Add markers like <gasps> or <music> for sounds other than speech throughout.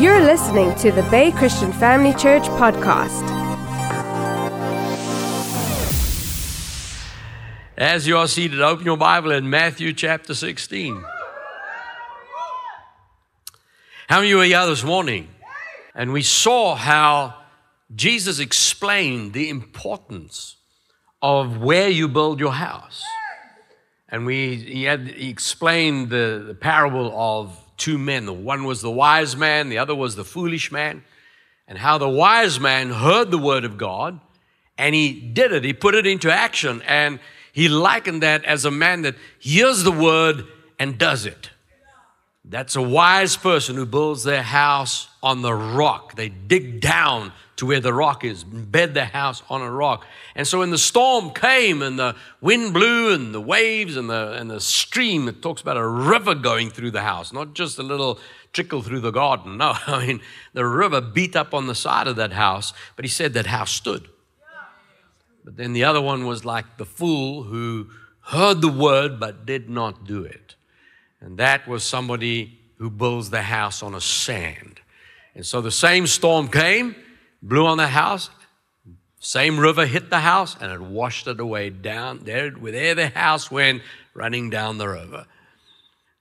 You're listening to the Bay Christian Family Church podcast. As you are seated, open your Bible in Matthew chapter 16. How many of you were here this morning? And we saw how Jesus explained the importance of where you build your house. And we, he, had, he explained the, the parable of two men. The one was the wise man, the other was the foolish man. And how the wise man heard the word of God and he did it, he put it into action. And he likened that as a man that hears the word and does it. That's a wise person who builds their house on the rock. They dig down to where the rock is, bed the house on a rock. And so when the storm came and the wind blew and the waves and the, and the stream, it talks about a river going through the house, not just a little trickle through the garden. <laughs> No, I mean, the river beat up on the side of that house, but he said that house stood. But then the other one was like the fool who heard the word but did not do it. And that was somebody who builds the house on a sand. And so the same storm came, blew on the house, same river hit the house, and it washed it away down there, where the house went, running down the river.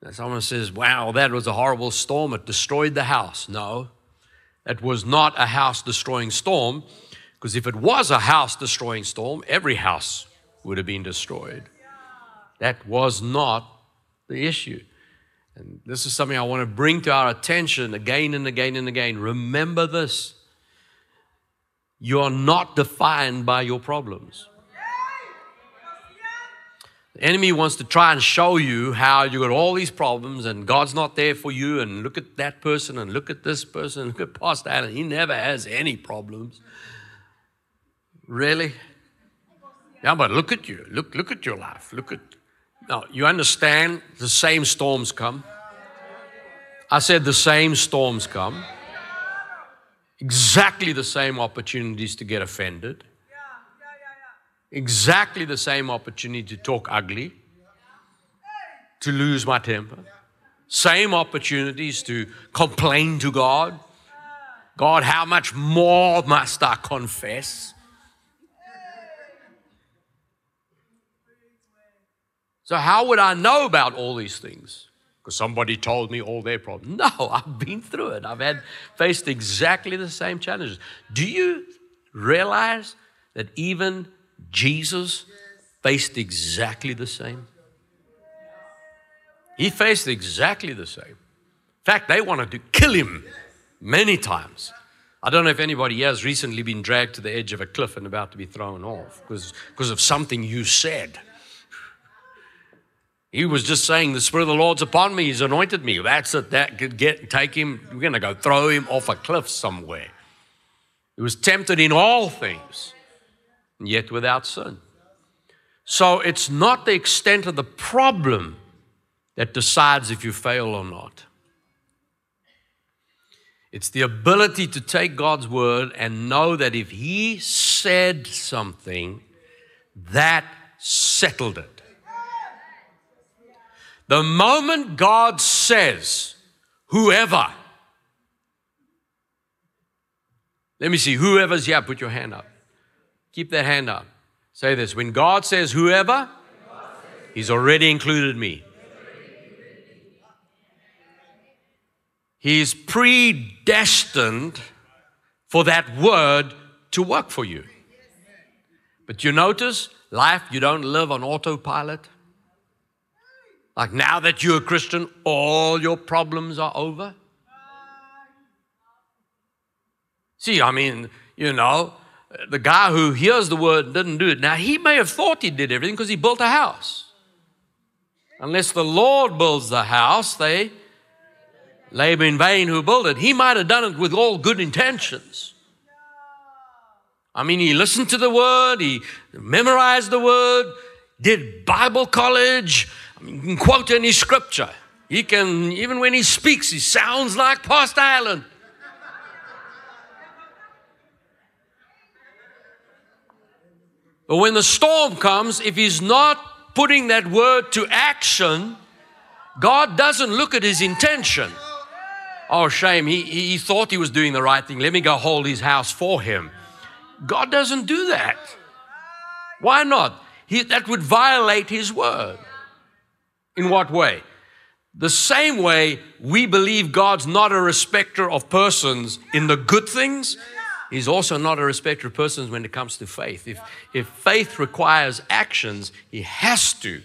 Now someone says, Wow, that was a horrible storm. It destroyed the house. No, it was not a house destroying storm, because if it was a house destroying storm, every house would have been destroyed. That was not the issue. And this is something I want to bring to our attention again and again and again. Remember this you are not defined by your problems. The enemy wants to try and show you how you got all these problems and God's not there for you, and look at that person, and look at this person, look at Pastor Allan. He never has any problems. Really? Yeah, but look at you. Look, look at your life. Look at now, you understand the same storms come. I said the same storms come. Exactly the same opportunities to get offended. Exactly the same opportunity to talk ugly, to lose my temper. Same opportunities to complain to God. God, how much more must I confess? So, how would I know about all these things? Because somebody told me all their problems. <laughs> No, I've been through it. I've had faced exactly the same challenges. Do you realize that even Jesus faced exactly the same? He faced exactly the same. In fact, they wanted to kill him many times. I don't know if anybody has recently been dragged to the edge of a cliff and about to be thrown off because, because of something you said. He was just saying, The Spirit of the Lord's upon me. He's anointed me. That's it. That could get, take him. We're going to go throw him off a cliff somewhere. He was tempted in all things, and yet without sin. So it's not the extent of the problem that decides if you fail or not. It's the ability to take God's word and know that if He said something, that settled it. The moment God says, whoever, let me see, whoever's here, put your hand up. Keep that hand up. Say this when God says whoever, He's already included me. He's predestined for that word to work for you. But you notice, life, you don't live on autopilot. Like now that you're a Christian, all your problems are over? See, I mean, you know, the guy who hears the word didn't do it. Now, he may have thought he did everything because he built a house. Unless the Lord builds the house, they labor in vain who build it. He might have done it with all good intentions. I mean, he listened to the word, he memorized the word, did Bible college, you can quote any scripture. He can, even when he speaks, he sounds like Pastor Allan. But when the storm comes, if he's not putting that word to action, God doesn't look at his intention. oh, shame, he, he thought he was doing the right thing. Let me go hold his house for him. God doesn't do that. Why not? He, that would violate his word. In what way? The same way we believe God's not a respecter of persons in the good things, He's also not a respecter of persons when it comes to faith. If, if faith requires actions, He has to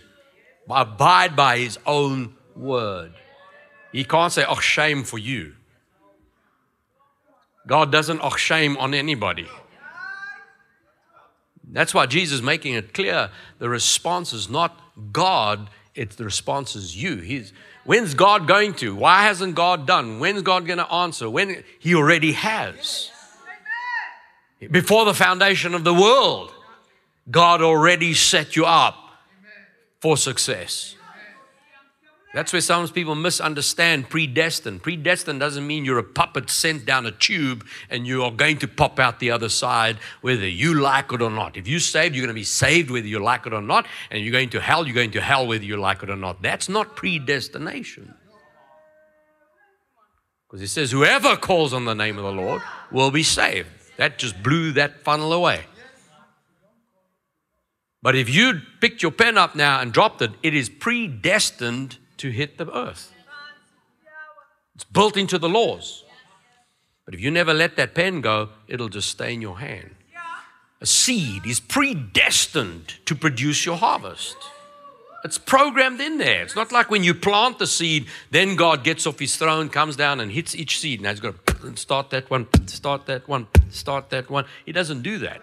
abide by His own word. He can't say, oh, shame for you. God doesn't oh, shame on anybody. That's why Jesus is making it clear the response is not God, it's the response is you. He's, when's God going to? Why hasn't God done? When's God going to answer? When He already has. Before the foundation of the world, God already set you up for success. That's where some people misunderstand predestined. Predestined doesn't mean you're a puppet sent down a tube and you are going to pop out the other side whether you like it or not. If you're saved, you're going to be saved whether you like it or not. And you're going to hell, you're going to hell whether you like it or not. That's not predestination. Because it says, whoever calls on the name of the Lord will be saved. That just blew that funnel away. But if you picked your pen up now and dropped it, it is predestined to hit the earth. It's built into the laws. But if you never let that pen go, it'll just stay in your hand. A seed is predestined to produce your harvest. It's programmed in there. It's not like when you plant the seed, then God gets off his throne, comes down and hits each seed. Now he's got to start that one, start that one, start that one. He doesn't do that.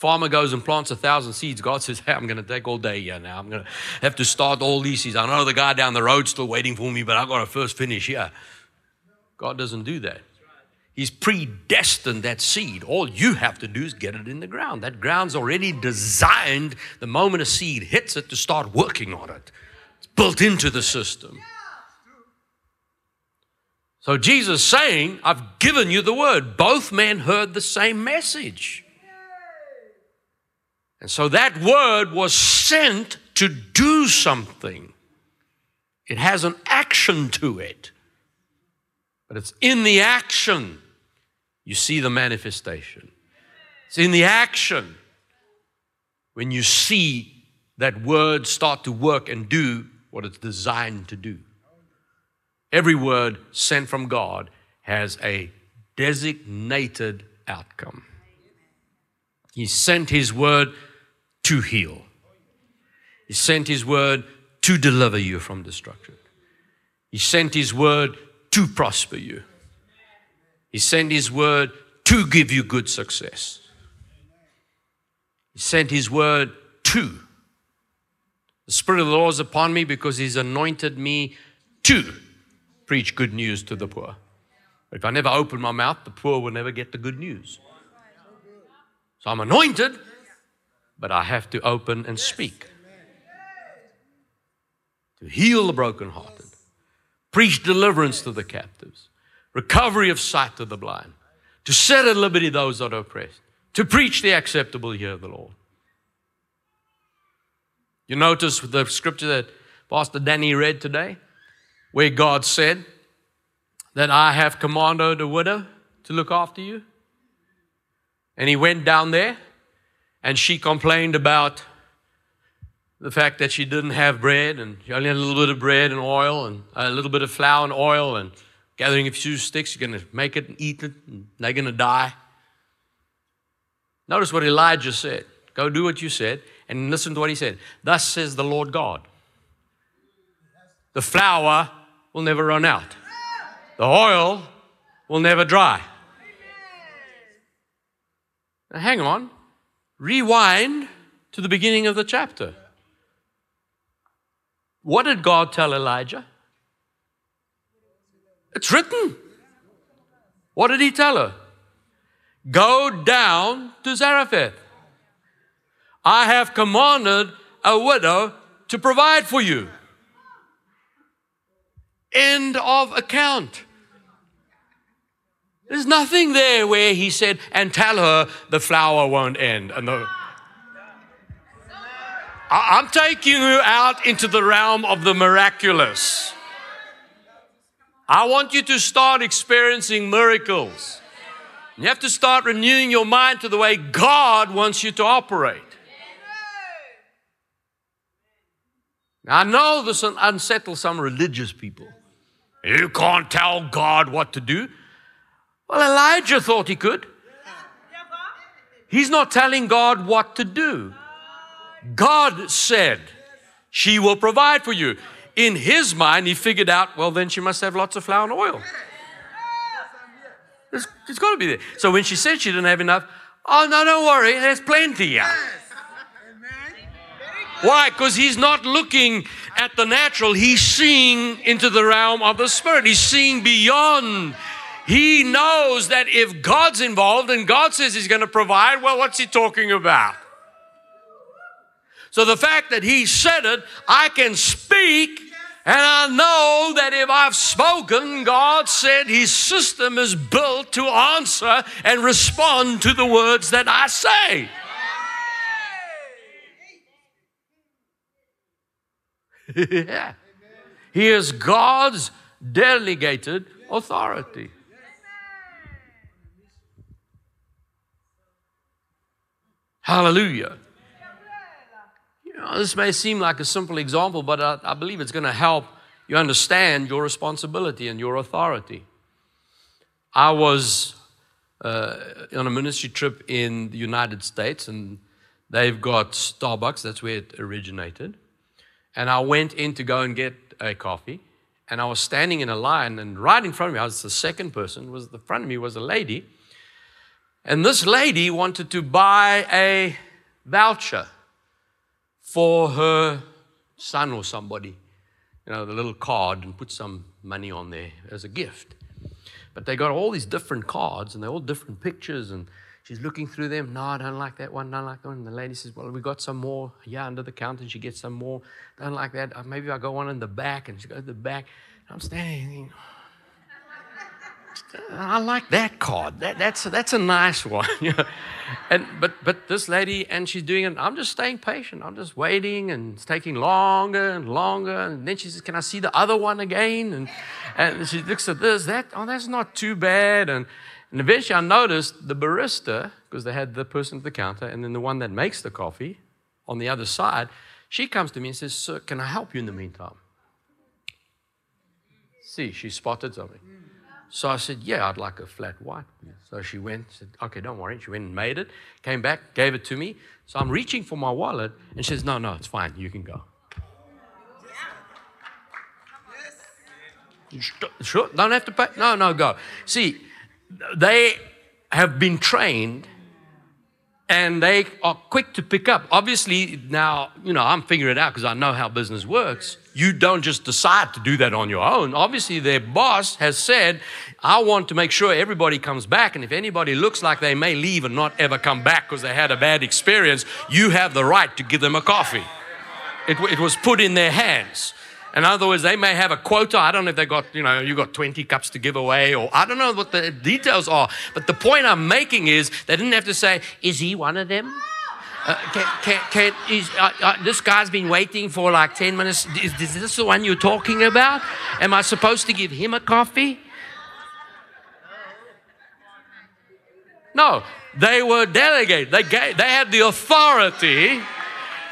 Farmer goes and plants a thousand seeds. God says, Hey, I'm going to take all day here now. I'm going to have to start all these seeds. I know the guy down the road still waiting for me, but I've got to first finish here. God doesn't do that. He's predestined that seed. All you have to do is get it in the ground. That ground's already designed the moment a seed hits it to start working on it. It's built into the system. So Jesus saying, I've given you the word. Both men heard the same message. And so that word was sent to do something. It has an action to it. But it's in the action you see the manifestation. It's in the action when you see that word start to work and do what it's designed to do. Every word sent from God has a designated outcome. He sent His word to heal, He sent His word to deliver you from destruction. He sent His word to prosper you. He sent His word to give you good success. He sent His word to. The Spirit of the Lord is upon me because He's anointed me to preach good news to the poor. If I never open my mouth, the poor will never get the good news. So I'm anointed, but I have to open and speak. To heal the brokenhearted, preach deliverance to the captives, recovery of sight to the blind, to set at liberty those that are oppressed, to preach the acceptable year of the Lord. You notice the scripture that Pastor Danny read today, where God said that I have commanded a widow to look after you. And he went down there and she complained about the fact that she didn't have bread and she only had a little bit of bread and oil and a little bit of flour and oil and gathering a few sticks. You're going to make it and eat it, and they're going to die. Notice what Elijah said. Go do what you said, and listen to what he said. Thus says the Lord God The flour will never run out, the oil will never dry. Now, hang on. Rewind to the beginning of the chapter. What did God tell Elijah? It's written. What did he tell her? Go down to Zarephath. I have commanded a widow to provide for you. End of account. There's nothing there where he said, and tell her the flour won't end. And the, I'm taking you out into the realm of the miraculous. I want you to start experiencing miracles. You have to start renewing your mind to the way God wants you to operate. Now, I know this unsettles some religious people. You can't tell God what to do. Well, Elijah thought he could. He's not telling God what to do. God said, She will provide for you. In his mind, he figured out, well, then she must have lots of flour and oil. It's, it's got to be there. So when she said she didn't have enough, oh, no, don't worry, there's plenty. Yeah. Why? Because he's not looking at the natural, he's seeing into the realm of the spirit. He's seeing beyond. He knows that if God's involved and God says he's going to provide, well, what's he talking about? So the fact that he said it, I can speak, and I know that if I've spoken, God said his system is built to answer and respond to the words that I say. <laughs> yeah. He is God's delegated authority. Hallelujah. You know, this may seem like a simple example, but I, I believe it's going to help you understand your responsibility and your authority. I was uh, on a ministry trip in the United States, and they've got Starbucks, that's where it originated. And I went in to go and get a coffee, and I was standing in a line, and right in front of me, I was the second person, was the front of me was a lady. And this lady wanted to buy a voucher for her son or somebody, you know, the little card and put some money on there as a gift. But they got all these different cards and they're all different pictures and she's looking through them. No, I don't like that one, I don't like that one. And the lady says, Well, we got some more. Yeah, under the counter. And she gets some more. Don't like that. Uh, maybe I'll go one in the back. And she goes to the back. I'm standing. I like that card. That, that's, that's a nice one. <laughs> and, but, but this lady, and she's doing it, I'm just staying patient. I'm just waiting, and it's taking longer and longer. And then she says, Can I see the other one again? And, and she looks at this, that, oh, that's not too bad. And, and eventually I noticed the barista, because they had the person at the counter, and then the one that makes the coffee on the other side, she comes to me and says, Sir, can I help you in the meantime? See, she spotted something. So I said, Yeah, I'd like a flat white. So she went, said, Okay, don't worry. She went and made it, came back, gave it to me. So I'm reaching for my wallet, and she says, No, no, it's fine. You can go. Sure, don't have to pay. No, no, go. See, they have been trained and they are quick to pick up. Obviously, now, you know, I'm figuring it out because I know how business works. You don't just decide to do that on your own. Obviously, their boss has said, I want to make sure everybody comes back. And if anybody looks like they may leave and not ever come back because they had a bad experience, you have the right to give them a coffee. It, it was put in their hands. In other words, they may have a quota. I don't know if they got, you know, you got 20 cups to give away, or I don't know what the details are. But the point I'm making is they didn't have to say, is he one of them? Uh, can, can, is, uh, uh, this guy's been waiting for like 10 minutes. Is, is this the one you're talking about? Am I supposed to give him a coffee? No, they were delegated. They, gave, they had the authority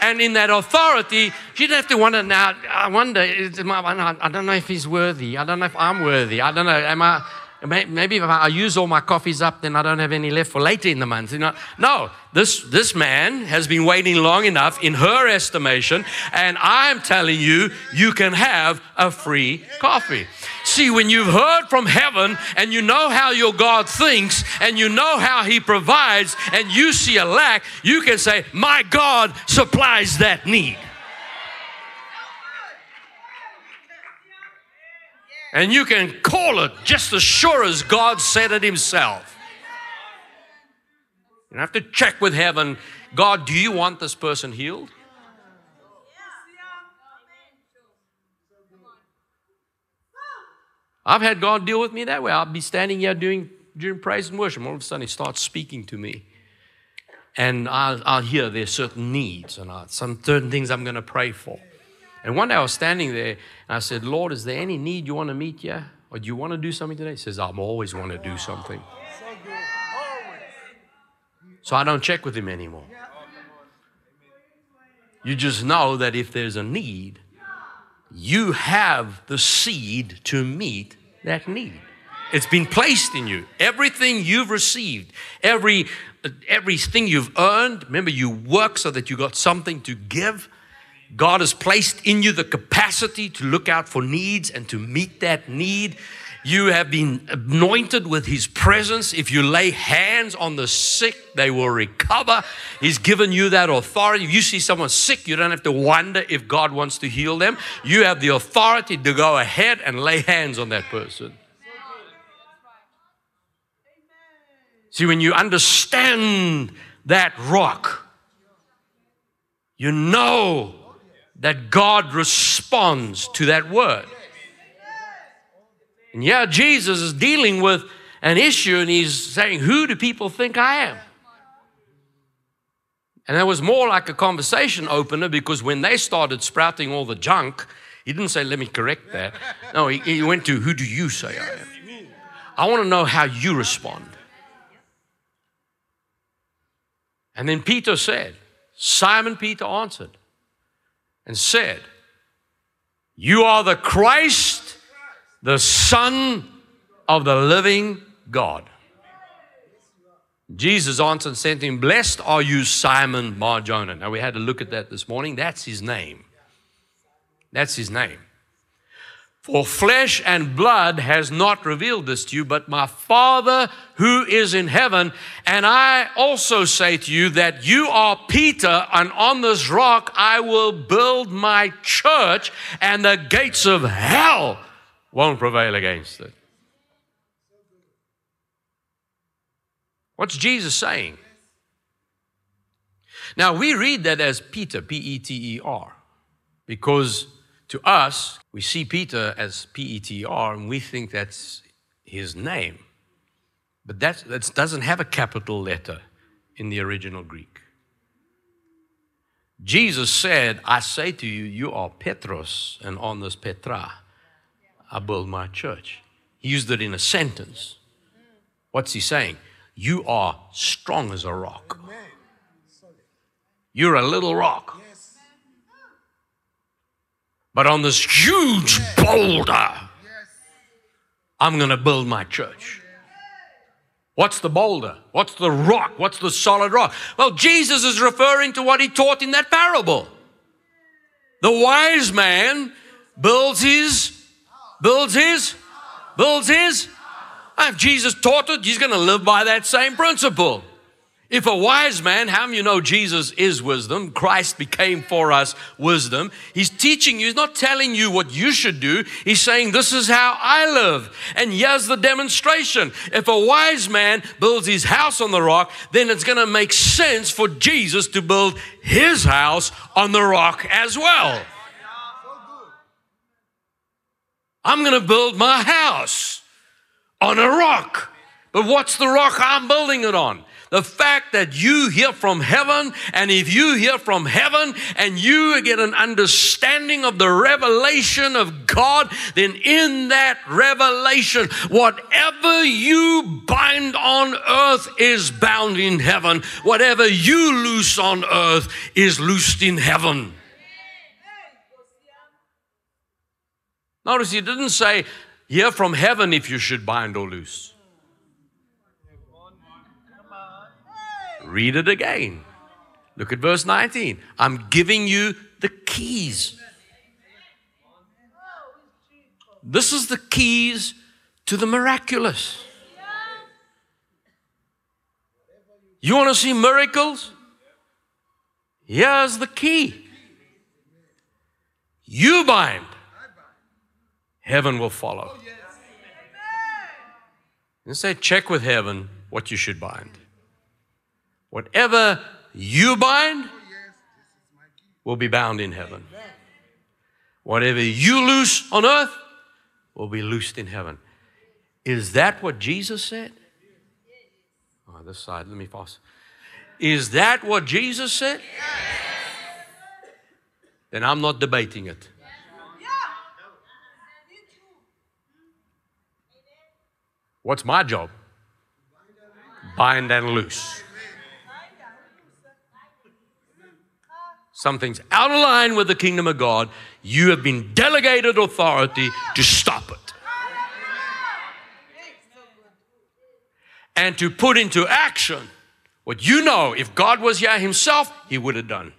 and in that authority, didn't have to wonder now, I wonder, I don't know if he's worthy. I don't know if I'm worthy. I don't know, am I, maybe if I use all my coffees up, then I don't have any left for later in the month. You know? No, this, this man has been waiting long enough in her estimation, and I'm telling you, you can have a free coffee. See, when you've heard from heaven and you know how your God thinks and you know how He provides and you see a lack, you can say, My God supplies that need. And you can call it just as sure as God said it Himself. You have to check with heaven God, do you want this person healed? I've had God deal with me that way. I'll be standing here doing during praise and worship. All of a sudden, He starts speaking to me. And I'll, I'll hear there's certain needs and I'll, some certain things I'm going to pray for. And one day I was standing there and I said, Lord, is there any need you want to meet here? Or do you want to do something today? He says, I'm always want to do something. So I don't check with him anymore. You just know that if there's a need, you have the seed to meet that need. It's been placed in you. Everything you've received, every everything you've earned, remember you work so that you got something to give. God has placed in you the capacity to look out for needs and to meet that need. You have been anointed with His presence. If you lay hands on the sick, they will recover. He's given you that authority. If you see someone sick, you don't have to wonder if God wants to heal them. You have the authority to go ahead and lay hands on that person. See, when you understand that rock, you know that God responds to that word. And yeah, Jesus is dealing with an issue and he's saying, Who do people think I am? And that was more like a conversation opener because when they started sprouting all the junk, he didn't say, Let me correct that. No, he, he went to, Who do you say I am? I want to know how you respond. And then Peter said, Simon Peter answered and said, You are the Christ, the Son of the living God. Jesus answered and said him, Blessed are you, Simon Barjona. Now we had to look at that this morning. That's his name. That's his name. For flesh and blood has not revealed this to you, but my Father who is in heaven. And I also say to you that you are Peter, and on this rock I will build my church, and the gates of hell won't prevail against it. What's Jesus saying? Now we read that as Peter, P E T E R, because to us, we see Peter as P E T R and we think that's his name. But that, that doesn't have a capital letter in the original Greek. Jesus said, I say to you, you are Petros, and on this Petra, I build my church. He used it in a sentence. What's he saying? You are strong as a rock. You're a little rock. But on this huge boulder, I'm going to build my church. What's the boulder? What's the rock? What's the solid rock? Well, Jesus is referring to what he taught in that parable. The wise man builds his, builds his, builds his. If Jesus taught it, he's going to live by that same principle. If a wise man, how you know Jesus is wisdom? Christ became for us wisdom. He's teaching you, he's not telling you what you should do. He's saying, This is how I live. And here's the demonstration. If a wise man builds his house on the rock, then it's going to make sense for Jesus to build his house on the rock as well. I'm going to build my house on a rock. But what's the rock I'm building it on? The fact that you hear from heaven, and if you hear from heaven and you get an understanding of the revelation of God, then in that revelation, whatever you bind on earth is bound in heaven. Whatever you loose on earth is loosed in heaven. Notice he didn't say, Hear from heaven if you should bind or loose. Read it again. Look at verse 19. I'm giving you the keys. This is the keys to the miraculous. You want to see miracles? Here's the key. You bind, heaven will follow. Oh, and say, check with heaven what you should bind. Whatever you bind will be bound in heaven. Whatever you loose on earth will be loosed in heaven. Is that what Jesus said? Oh, this side, let me pause. Is that what Jesus said? Then I'm not debating it. What's my job? Bind and loose. Something's out of line with the kingdom of God. You have been delegated authority to stop it. And to put into action what you know, if God was here himself, he would have done.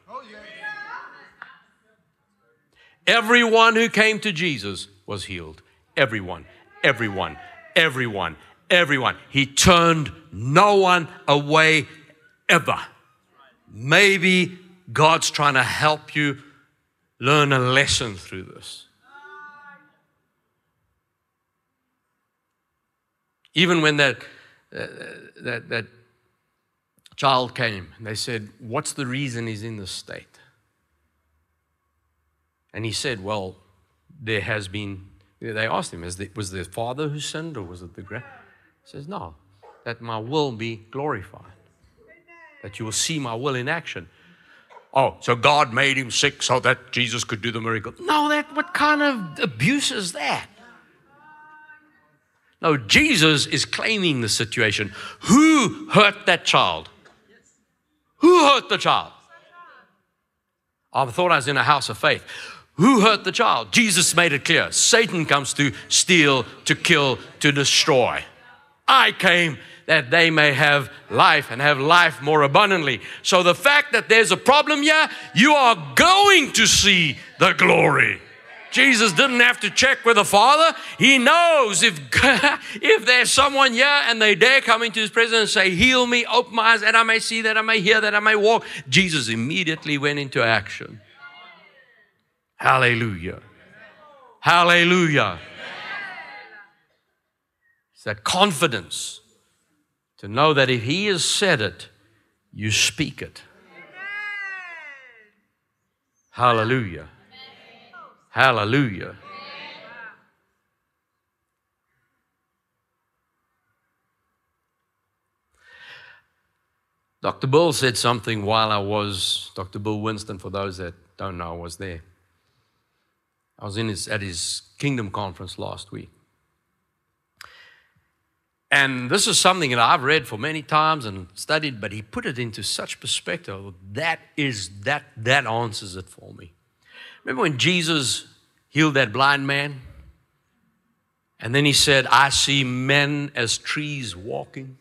Everyone who came to Jesus was healed. Everyone, everyone, everyone, everyone. He turned no one away ever. Maybe God's trying to help you learn a lesson through this. Even when that, uh, that, that child came, they said, What's the reason he's in this state? And he said, Well, there has been, they asked him, was the father who sinned or was it the grand? He says, No, that my will be glorified, that you will see my will in action. Oh, so God made him sick so that Jesus could do the miracle. No, that what kind of abuse is that? No, Jesus is claiming the situation. Who hurt that child? Who hurt the child? I thought I was in a house of faith. Who hurt the child? Jesus made it clear. Satan comes to steal, to kill, to destroy. I came that they may have life and have life more abundantly. So the fact that there's a problem here, you are going to see the glory. Jesus didn't have to check with the Father. He knows if, <laughs> if there's someone here and they dare come into His presence and say, Heal me, open my eyes that I may see, that I may hear, that I may walk. Jesus immediately went into action. Hallelujah. Hallelujah. It's that confidence to know that if He has said it, you speak it. Hallelujah. Hallelujah. Dr. Bill said something while I was, Dr. Bill Winston, for those that don't know, I was there. I was in his, at his Kingdom conference last week. And this is something that I've read for many times and studied, but he put it into such perspective. That is that that answers it for me. Remember when Jesus healed that blind man? And then he said, I see men as trees walking.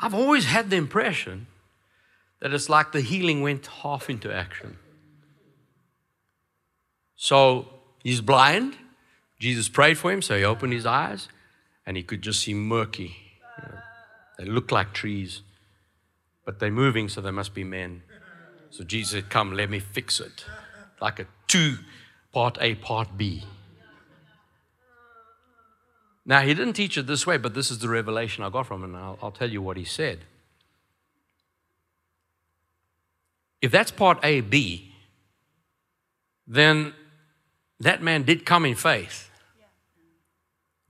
I've always had the impression that it's like the healing went half into action. So he's blind. Jesus prayed for him, so he opened his eyes and he could just see murky. You know, they look like trees, but they're moving, so they must be men. So Jesus said, Come, let me fix it. Like a two part A, part B. Now, he didn't teach it this way, but this is the revelation I got from him, and I'll, I'll tell you what he said. If that's part A, B, then that man did come in faith.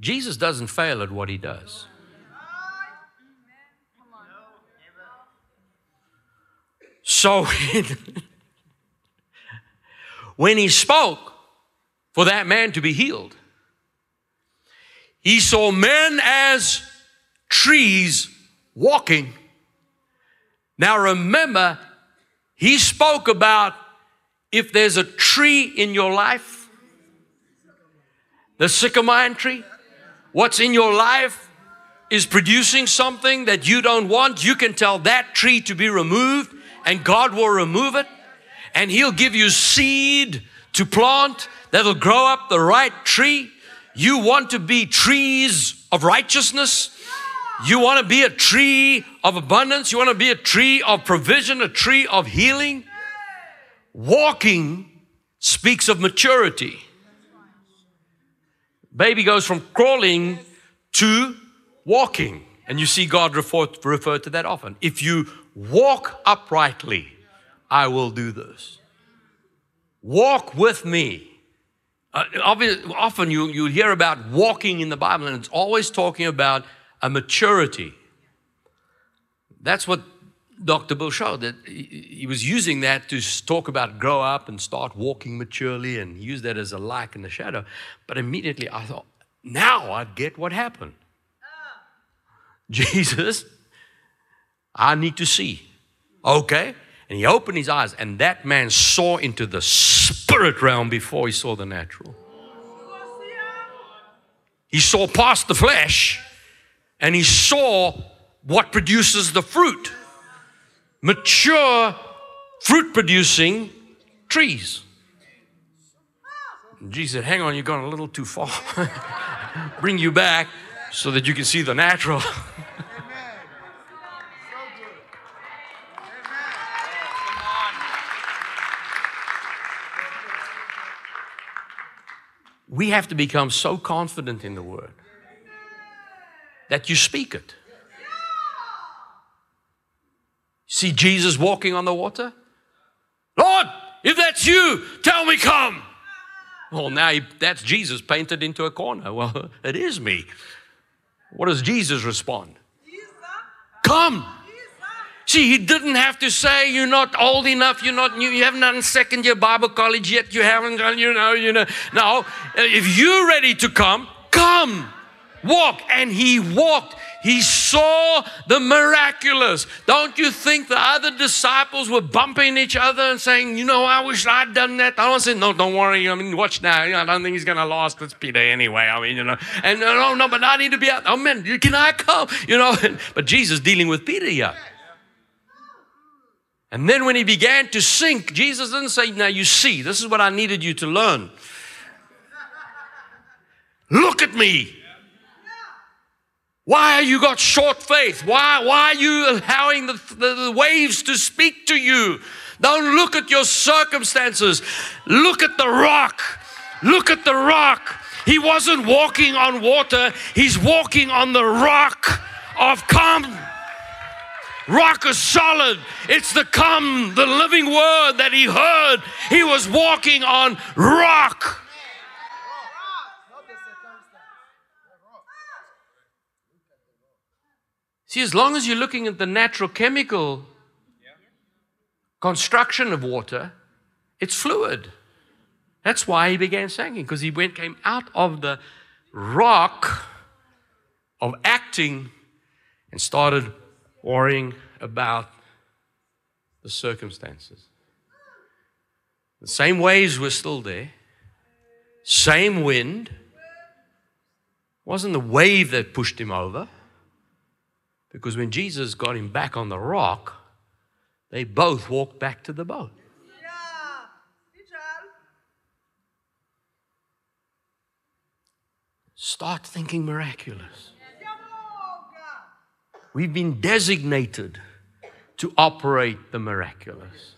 Jesus doesn't fail at what he does. So <laughs> when he spoke for that man to be healed, he saw men as trees walking. Now remember, he spoke about if there's a tree in your life the sycamore tree, what's in your life is producing something that you don't want, you can tell that tree to be removed, and God will remove it. And He'll give you seed to plant that'll grow up the right tree. You want to be trees of righteousness. You want to be a tree of abundance. You want to be a tree of provision, a tree of healing. Walking speaks of maturity. Baby goes from crawling to walking. And you see God refer, refer to that often. If you walk uprightly, I will do this. Walk with me. Uh, often you, you hear about walking in the Bible, and it's always talking about a maturity. That's what Dr. Bill showed, that he, was using that to talk about grow up and start walking maturely and use that as a light and a shadow. But immediately I thought, Now I get what happened. Ah. Jesus, I need to see. Okay. And he opened his eyes, and that man saw into the spirit realm before he saw the natural. He saw past the flesh, and he saw what produces the fruit mature, fruit producing trees. Jesus said, Hang on, you've gone a little too far. <laughs> Bring you back so that you can see the natural. <laughs> we have to become so confident in the word that you speak it. See Jesus walking on the water? Lord, if that's you, tell me come. Well, now he, that's Jesus painted into a corner. Well, <laughs> it is me. What does Jesus respond? Come. See, he didn't have to say, You're not old enough, you're not new, you haven't done second year Bible college yet, you haven't done, you know, you know. No, if you're ready to come, come. Walk. And he walked. He saw the miraculous. Don't you think the other disciples were bumping each other and saying, You know, I wish I'd done that? I said, No, don't worry. I mean, watch now. I don't think he's going to last. It's Peter anyway. I mean, you know. And no, no, but I need to be out. Oh, man, can I come? You know, <laughs> but Jesus dealing with Peter here. And then when he began to sink, Jesus didn't say, Now you see, this is what I needed you to learn. Look at me. Why are you got short faith? Why, why are you allowing the, the, the waves to speak to you? Don't look at your circumstances. Look at the rock. Look at the rock. He wasn't walking on water, he's walking on the rock of come. Rock is solid. It's the come, the living word that he heard. He was walking on rock. See, as long as you're looking at the natural chemical construction of water, it's fluid. That's why he began singing, because he went came out of the rock of acting and started worrying about the circumstances. The same waves were still there, same wind. It wasn't the wave that pushed him over. Because when Jesus got him back on the rock, they both walked back to the boat. Start thinking miraculous. We've been designated to operate the miraculous.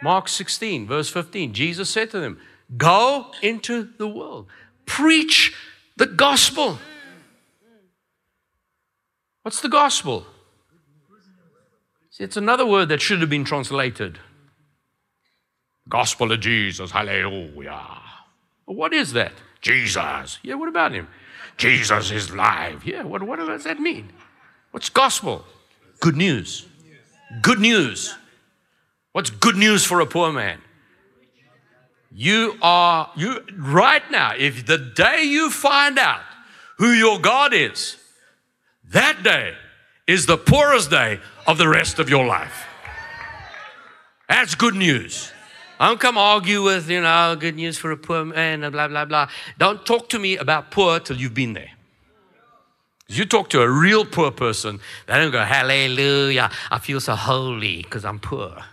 Mark 16, verse 15, Jesus said to them, Go into the world, preach the gospel. What's the gospel? See, it's another word that should have been translated. Gospel of Jesus, hallelujah. what is that? Jesus. Yeah, what about him? Jesus is live. Yeah, what, what does that mean? What's gospel? Good news. Good news. What's good news for a poor man? You are, you, right now, if the day you find out who your God is, that day is the poorest day of the rest of your life. That's good news. I Don't come argue with, you know, good news for a poor man, blah, blah, blah. Don't talk to me about poor till you've been there. You talk to a real poor person, they don't go, Hallelujah, I feel so holy because I'm poor.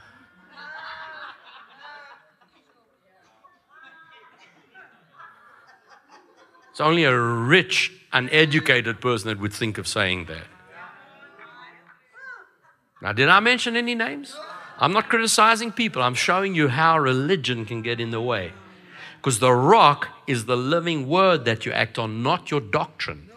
It's only a rich uneducated person that would think of saying that. Now, did I mention any names? I'm not criticizing people. I'm showing you how religion can get in the way. Because the rock is the living word that you act on, not your doctrine.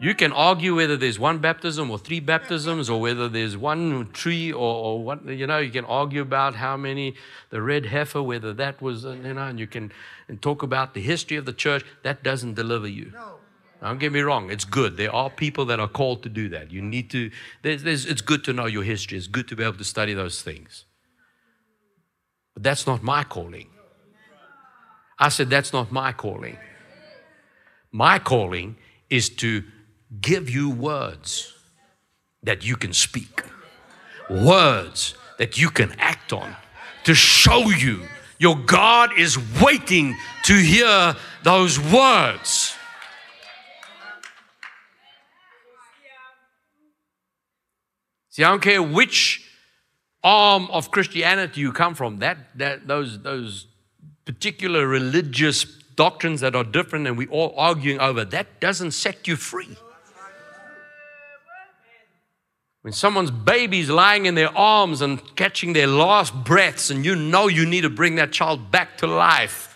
You can argue whether there's one baptism or three baptisms or whether there's one tree or, or what, you know, you can argue about how many, the red heifer, whether that was, uh, you know, and you can and talk about the history of the church. That doesn't deliver you. Don't get me wrong, it's good. There are people that are called to do that. You need to, there's, there's, it's good to know your history, it's good to be able to study those things. But that's not my calling. I said, That's not my calling. My calling is to give you words that you can speak, words that you can act on, to show you your God is waiting to hear those words. See, I don't care which arm of Christianity you come from, that, that those, those particular religious doctrines that are different and we're all arguing over, that doesn't set you free. When someone's baby's lying in their arms and catching their last breaths, and you know you need to bring that child back to life,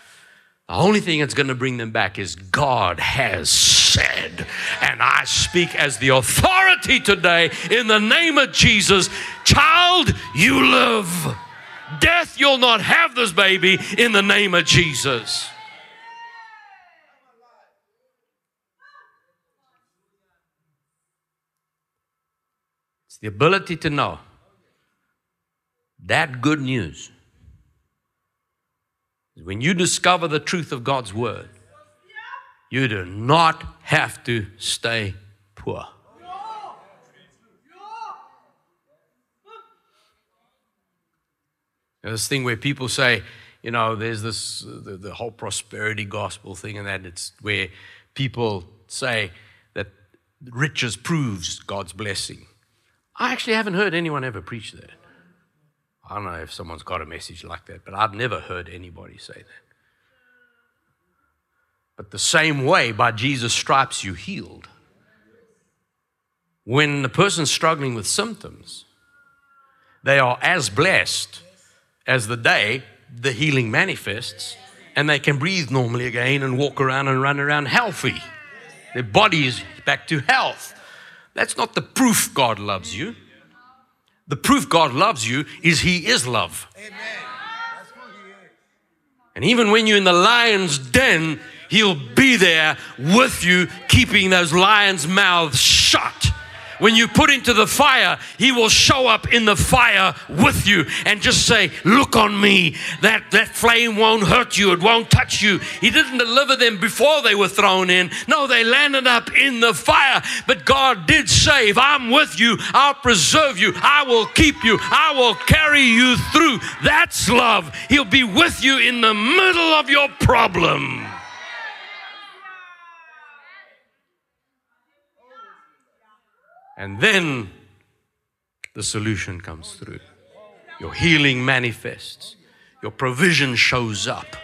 the only thing that's going to bring them back is God has said. And I speak as the authority today in the name of Jesus child, you live. Death, you'll not have this baby in the name of Jesus. The ability to know that good news when you discover the truth of God's word, you do not have to stay poor. There's this thing where people say, you know, there's this, the, the whole prosperity gospel thing, and that it's where people say that riches proves God's blessing. I actually haven't heard anyone ever preach that. I don't know if someone's got a message like that, but I've never heard anybody say that. But the same way, by Jesus' stripes, you healed. When the person's struggling with symptoms, they are as blessed as the day the healing manifests, and they can breathe normally again and walk around and run around healthy. Their body is back to health. That's not the proof God loves you. The proof God loves you is He is love. Amen. And even when you're in the lion's den, He'll be there with you, keeping those lions' mouths shut. When you put into the fire, He will show up in the fire with you and just say, Look on me. That, that flame won't hurt you, it won't touch you. He didn't deliver them before they were thrown in. No, they landed up in the fire. But God did say, If I'm with you, I'll preserve you, I will keep you, I will carry you through. That's love. He'll be with you in the middle of your problem. And then the solution comes through. Your healing manifests, your provision shows up.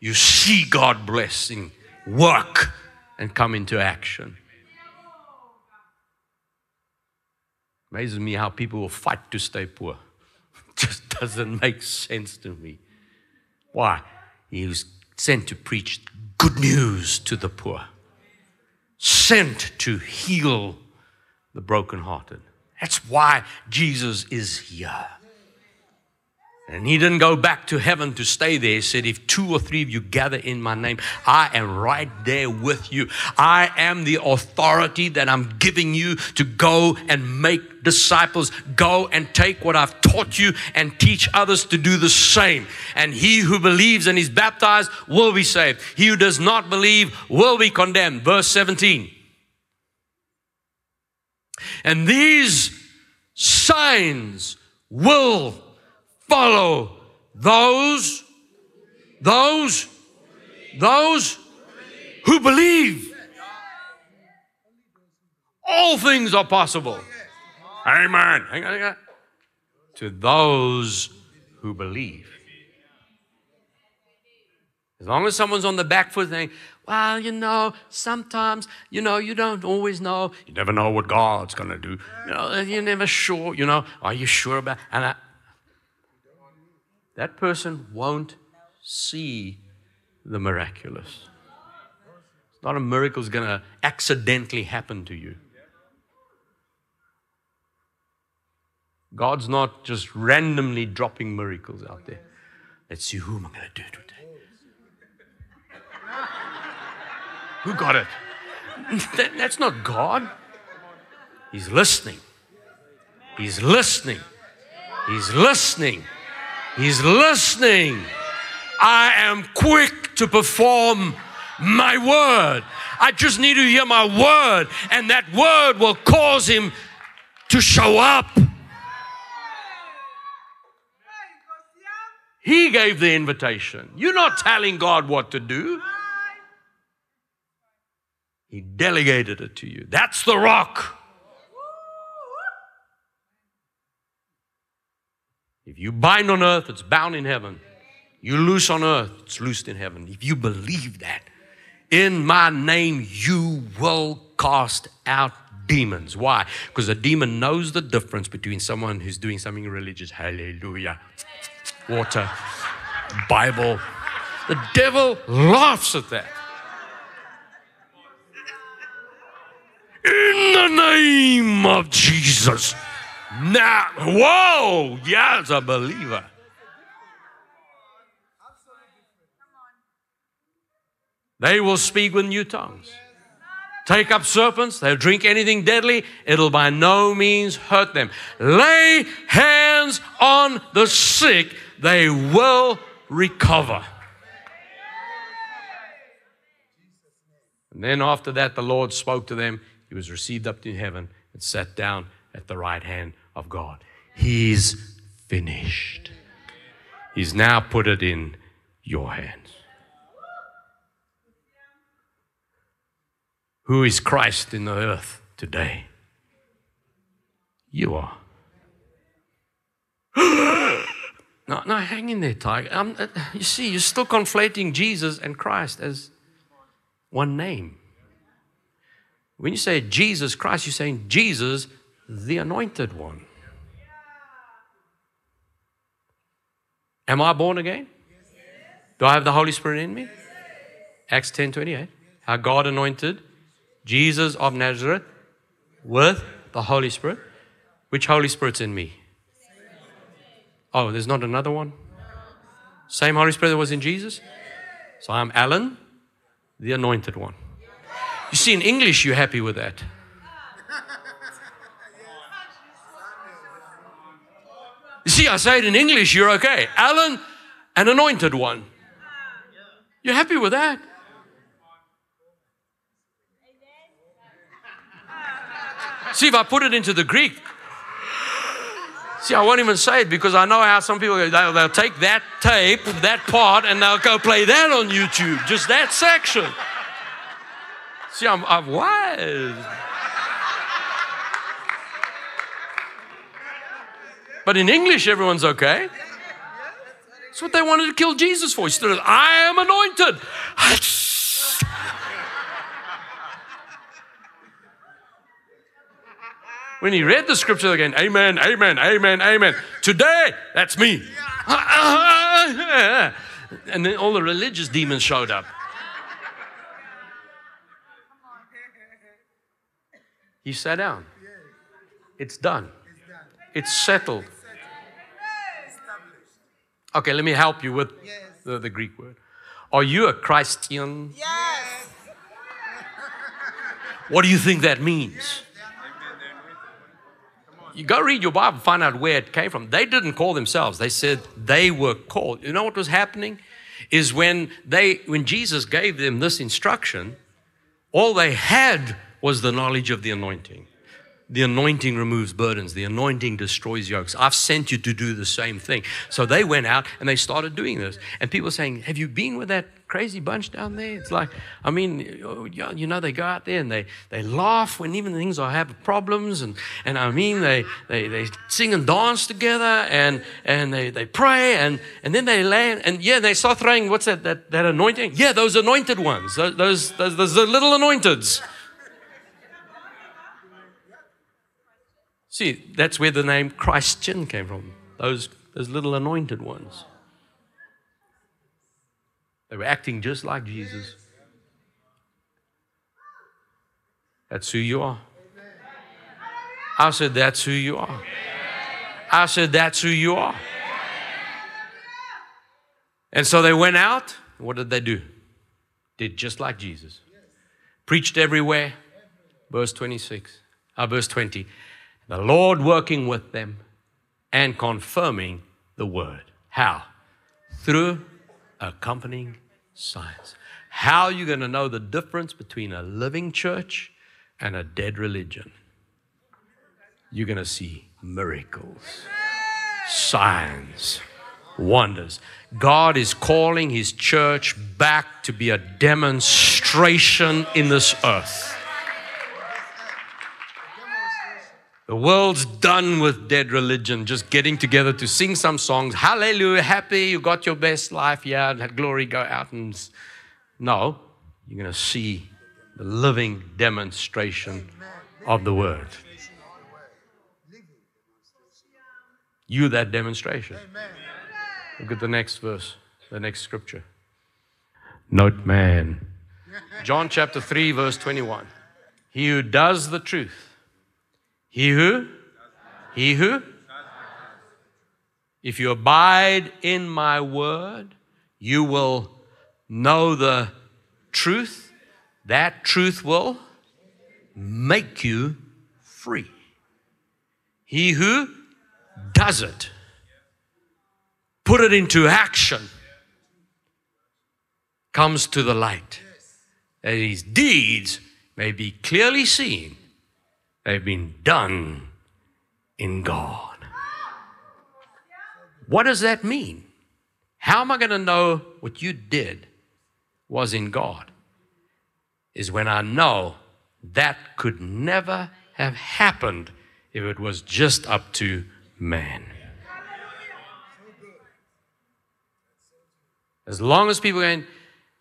You see God blessing, work, and come into action. Amazes me how people will fight to stay poor. <laughs> Just doesn't make sense to me. Why? He was sent to preach good news to the poor, sent to heal the brokenhearted. That's why Jesus is here. And he didn't go back to heaven to stay there. He said, If two or three of you gather in my name, I am right there with you. I am the authority that I'm giving you to go and make disciples. Go and take what I've taught you and teach others to do the same. And he who believes and is baptized will be saved. He who does not believe will be condemned. Verse 17. And these signs will follow those, those, those who believe. All things are possible. Amen. Hang on, hang on. To those who believe. As long as someone's on the back foot saying, well, you know, sometimes, you know, you don't always know. You never know what God's going to do. You know, you're never sure, you know, are you sure about And I, that person won't see the miraculous. It's not a miracle is going to accidentally happen to you. God's not just randomly dropping miracles out there. Let's see who am I going to do today. Who got it? That, that's not God. He's listening. He's listening. He's listening. He's listening. I am quick to perform my word. I just need to hear my word, and that word will cause him to show up. He gave the invitation. You're not telling God what to do. He delegated it to you. That's the rock. If you bind on earth, it's bound in heaven. You loose on earth, it's loosed in heaven. If you believe that, in my name you will cast out demons. Why? Because a demon knows the difference between someone who's doing something religious, hallelujah, water, Bible. The devil laughs at that. In the name of Jesus. Now, whoa, yes, a believer. They will speak with new tongues. Take up serpents, they'll drink anything deadly, it'll by no means hurt them. Lay hands on the sick, they will recover. And then after that, the Lord spoke to them. He was received up to heaven and sat down at the right hand of God. He's finished. He's now put it in your hands. Who is Christ in the earth today? You are. <gasps> no, no, hang in there, Tiger. Um, uh, you see, you're still conflating Jesus and Christ as one name. When you say Jesus Christ, you're saying Jesus the anointed one. Am I born again? Do I have the Holy Spirit in me? Acts 10 28. How God anointed Jesus of Nazareth with the Holy Spirit. Which Holy Spirit's in me? Oh, there's not another one? Same Holy Spirit that was in Jesus? So I'm Allan, the anointed one. You see, in English, you're happy with that. You see, I say it in English, you're okay. Allan, an anointed one. You're happy with that? See, if I put it into the Greek, see, I won't even say it because I know how some people they'll, they'll take that tape, that part, and they'll go play that on YouTube, just that section. See, I'm, I'm wise. But in English, everyone's okay. That's what they wanted to kill Jesus for. He stood, up, I am anointed. when he read the scripture again, amen, amen, amen, amen. Today, that's me. <laughs> And then all the religious demons showed up. He sat down. It's done. It's settled. Okay, let me help you with the, the Greek word. Are you a Christian? Yes. What do you think that means? You go read your Bible, find out where it came from. They didn't call themselves. They said they were called. You know what was happening? Is when they when Jesus gave them this instruction, all they had was the knowledge of the anointing. The anointing removes burdens. The anointing destroys yokes. I've sent you to do the same thing. So they went out and they started doing this. And people saying, Have you been with that crazy bunch down there? It's like, I mean, you know, they go out there and they, they laugh when even things are having problems. And, and I mean, they, they, they sing and dance together and, and they, they pray and, and then they land. And yeah, they start throwing, what's that, that, that anointing? Yeah, those anointed ones, those, those, those, those little anointeds. See, that's where the name Christian came from. Those, those little anointed ones. They were acting just like Jesus. That's who you are. I said, That's who you are. I said, That's who you are. And so they went out. What did they do? Did just like Jesus. Preached everywhere. Verse 26, uh, verse 20 the Lord working with them and confirming the word. How? Through accompanying signs. How are you going to know the difference between a living church and a dead religion? You're going to see miracles, signs, wonders. God is calling His church back to be a demonstration in this earth. The world's done with dead religion, just getting together to sing some songs. Hallelujah, happy, you got your best life. Yeah, let glory go out. And no, you're going to see the living demonstration of the word. You, that demonstration. Look at the next verse, the next scripture. Note man. John chapter 3, verse 21. He who does the truth he who? He who? If you abide in my word, you will know the truth. That truth will make you free. He who does it, put it into action, comes to the light, that his deeds may be clearly seen They've been done in God. What does that mean? How am I going to know what you did was in God? Is when I know that could never have happened if it was just up to man. As long as people going,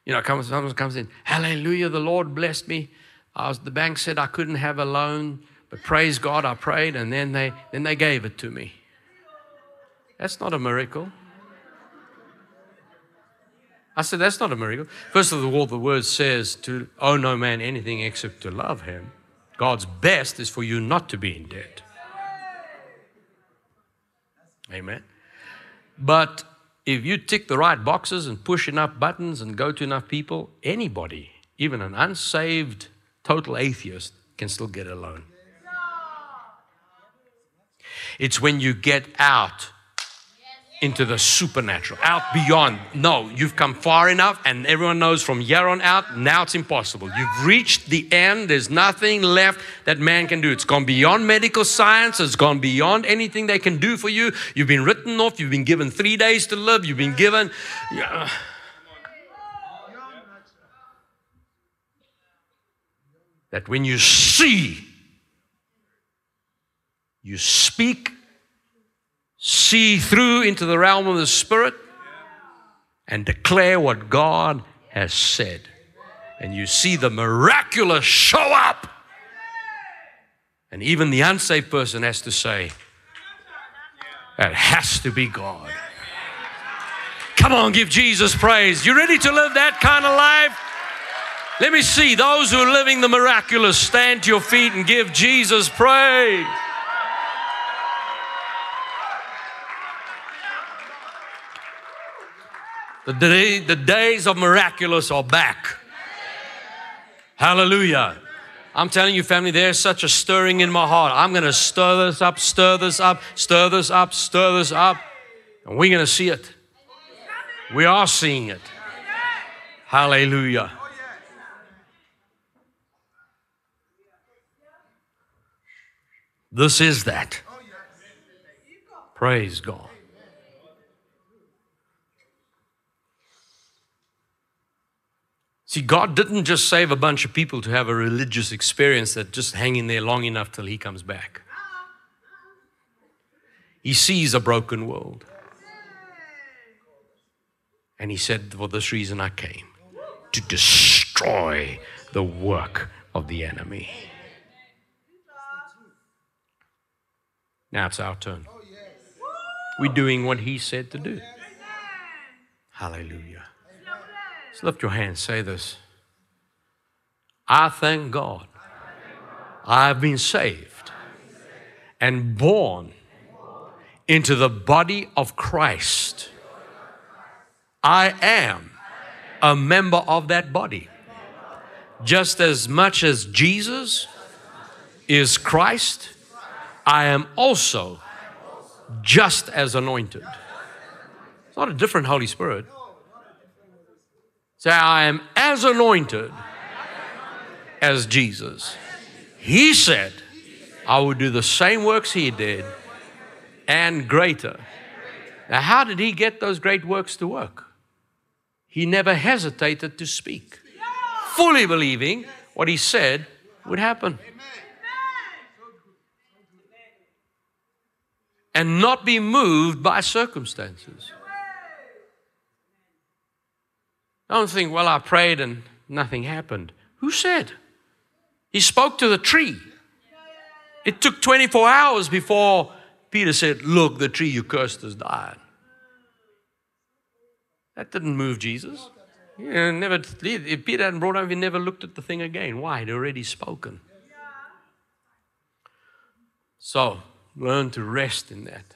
you know, comes, someone comes in, hallelujah, the Lord blessed me. I was, the bank said I couldn't have a loan. But praise God, I prayed and then they, then they gave it to me. That's not a miracle. I said, That's not a miracle. First of all, the word says to owe no man anything except to love him. God's best is for you not to be in debt. Amen. But if you tick the right boxes and push enough buttons and go to enough people, anybody, even an unsaved total atheist, can still get a loan. It's when you get out into the supernatural, out beyond. No, you've come far enough, and everyone knows from here on out, now it's impossible. You've reached the end. There's nothing left that man can do. It's gone beyond medical science, it's gone beyond anything they can do for you. You've been written off, you've been given three days to live, you've been given. That when you see you speak, see through into the realm of the Spirit, and declare what God has said. And you see the miraculous show up. And even the unsaved person has to say, that has to be God. Come on, give Jesus praise. You ready to live that kind of life? Let me see those who are living the miraculous stand to your feet and give Jesus praise. The, day, the days of miraculous are back. Hallelujah. I'm telling you, family, there's such a stirring in my heart. I'm going to stir this up, stir this up, stir this up, stir this up, and we're going to see it. We are seeing it. Hallelujah. This is that. Praise God. See, God didn't just save a bunch of people to have a religious experience that just hang in there long enough till He comes back. He sees a broken world. And He said, For this reason I came to destroy the work of the enemy. Now it's our turn. We're doing what He said to do. Hallelujah. Just lift your hands, say this. I thank God I've been saved and born into the body of Christ. I am a member of that body. Just as much as Jesus is Christ, I am also just as anointed. It's not a different Holy Spirit. Say, I am as anointed as Jesus. He said, I would do the same works he did and greater. Now, how did he get those great works to work? He never hesitated to speak, fully believing what he said would happen. And not be moved by circumstances. Don't think, well, I prayed and nothing happened. Who said? He spoke to the tree. It took 24 hours before Peter said, Look, the tree you cursed has died. That didn't move Jesus. He never, if Peter hadn't brought up, he never looked at the thing again. Why? He'd already spoken. So, learn to rest in that.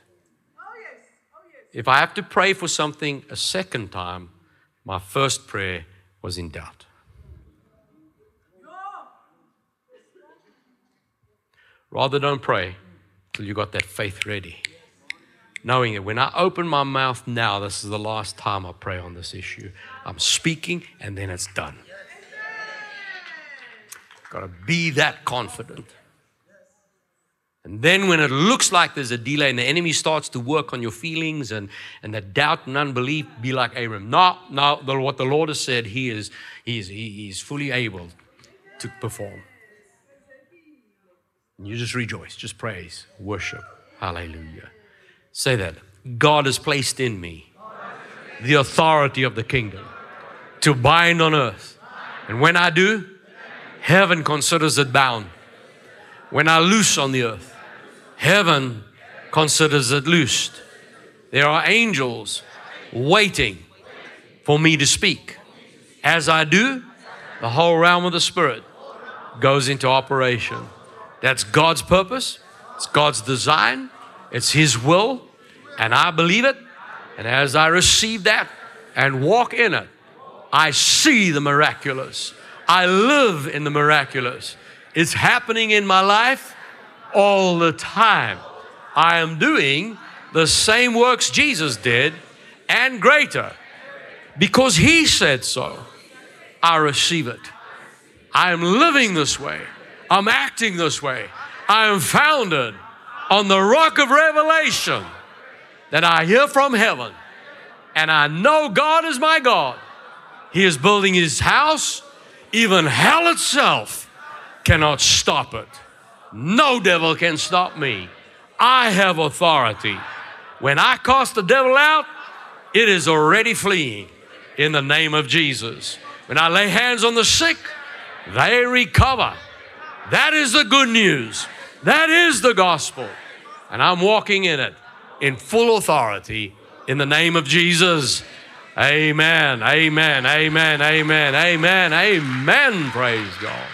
Oh, oh, if I have to pray for something a second time, my first prayer was in doubt. Rather, don't pray till you got that faith ready. Knowing that when I open my mouth now, this is the last time I pray on this issue. I'm speaking and then it's done. Got to be that confident. And then when it looks like there's a delay and the enemy starts to work on your feelings and, and the doubt and unbelief, be like Abram. No, no, the, what the Lord has said, he is, he is, he is fully able to perform. And you just rejoice, just praise, worship. Hallelujah. Say that. God has placed in me the authority of the kingdom to bind on earth. And when I do, heaven considers it bound. When I loose on the earth, heaven considers it loosed. There are angels waiting for me to speak. As I do, the whole realm of the Spirit goes into operation. That's God's purpose, it's God's design, it's His will, and I believe it. And as I receive that and walk in it, I see the miraculous. I live in the miraculous. It's happening in my life all the time. I am doing the same works Jesus did and greater because He said so. I receive it. I am living this way. I'm acting this way. I am founded on the rock of revelation that I hear from heaven. And I know God is my God. He is building his house. Even hell itself cannot stop it. No devil can stop me. I have authority. When I cast the devil out, it is already fleeing in the name of Jesus. When I lay hands on the sick, they recover. That is the good news. That is the gospel. And I'm walking in it in full authority in the name of Jesus. Amen. Amen. Amen. Amen. Amen. Amen. Praise God.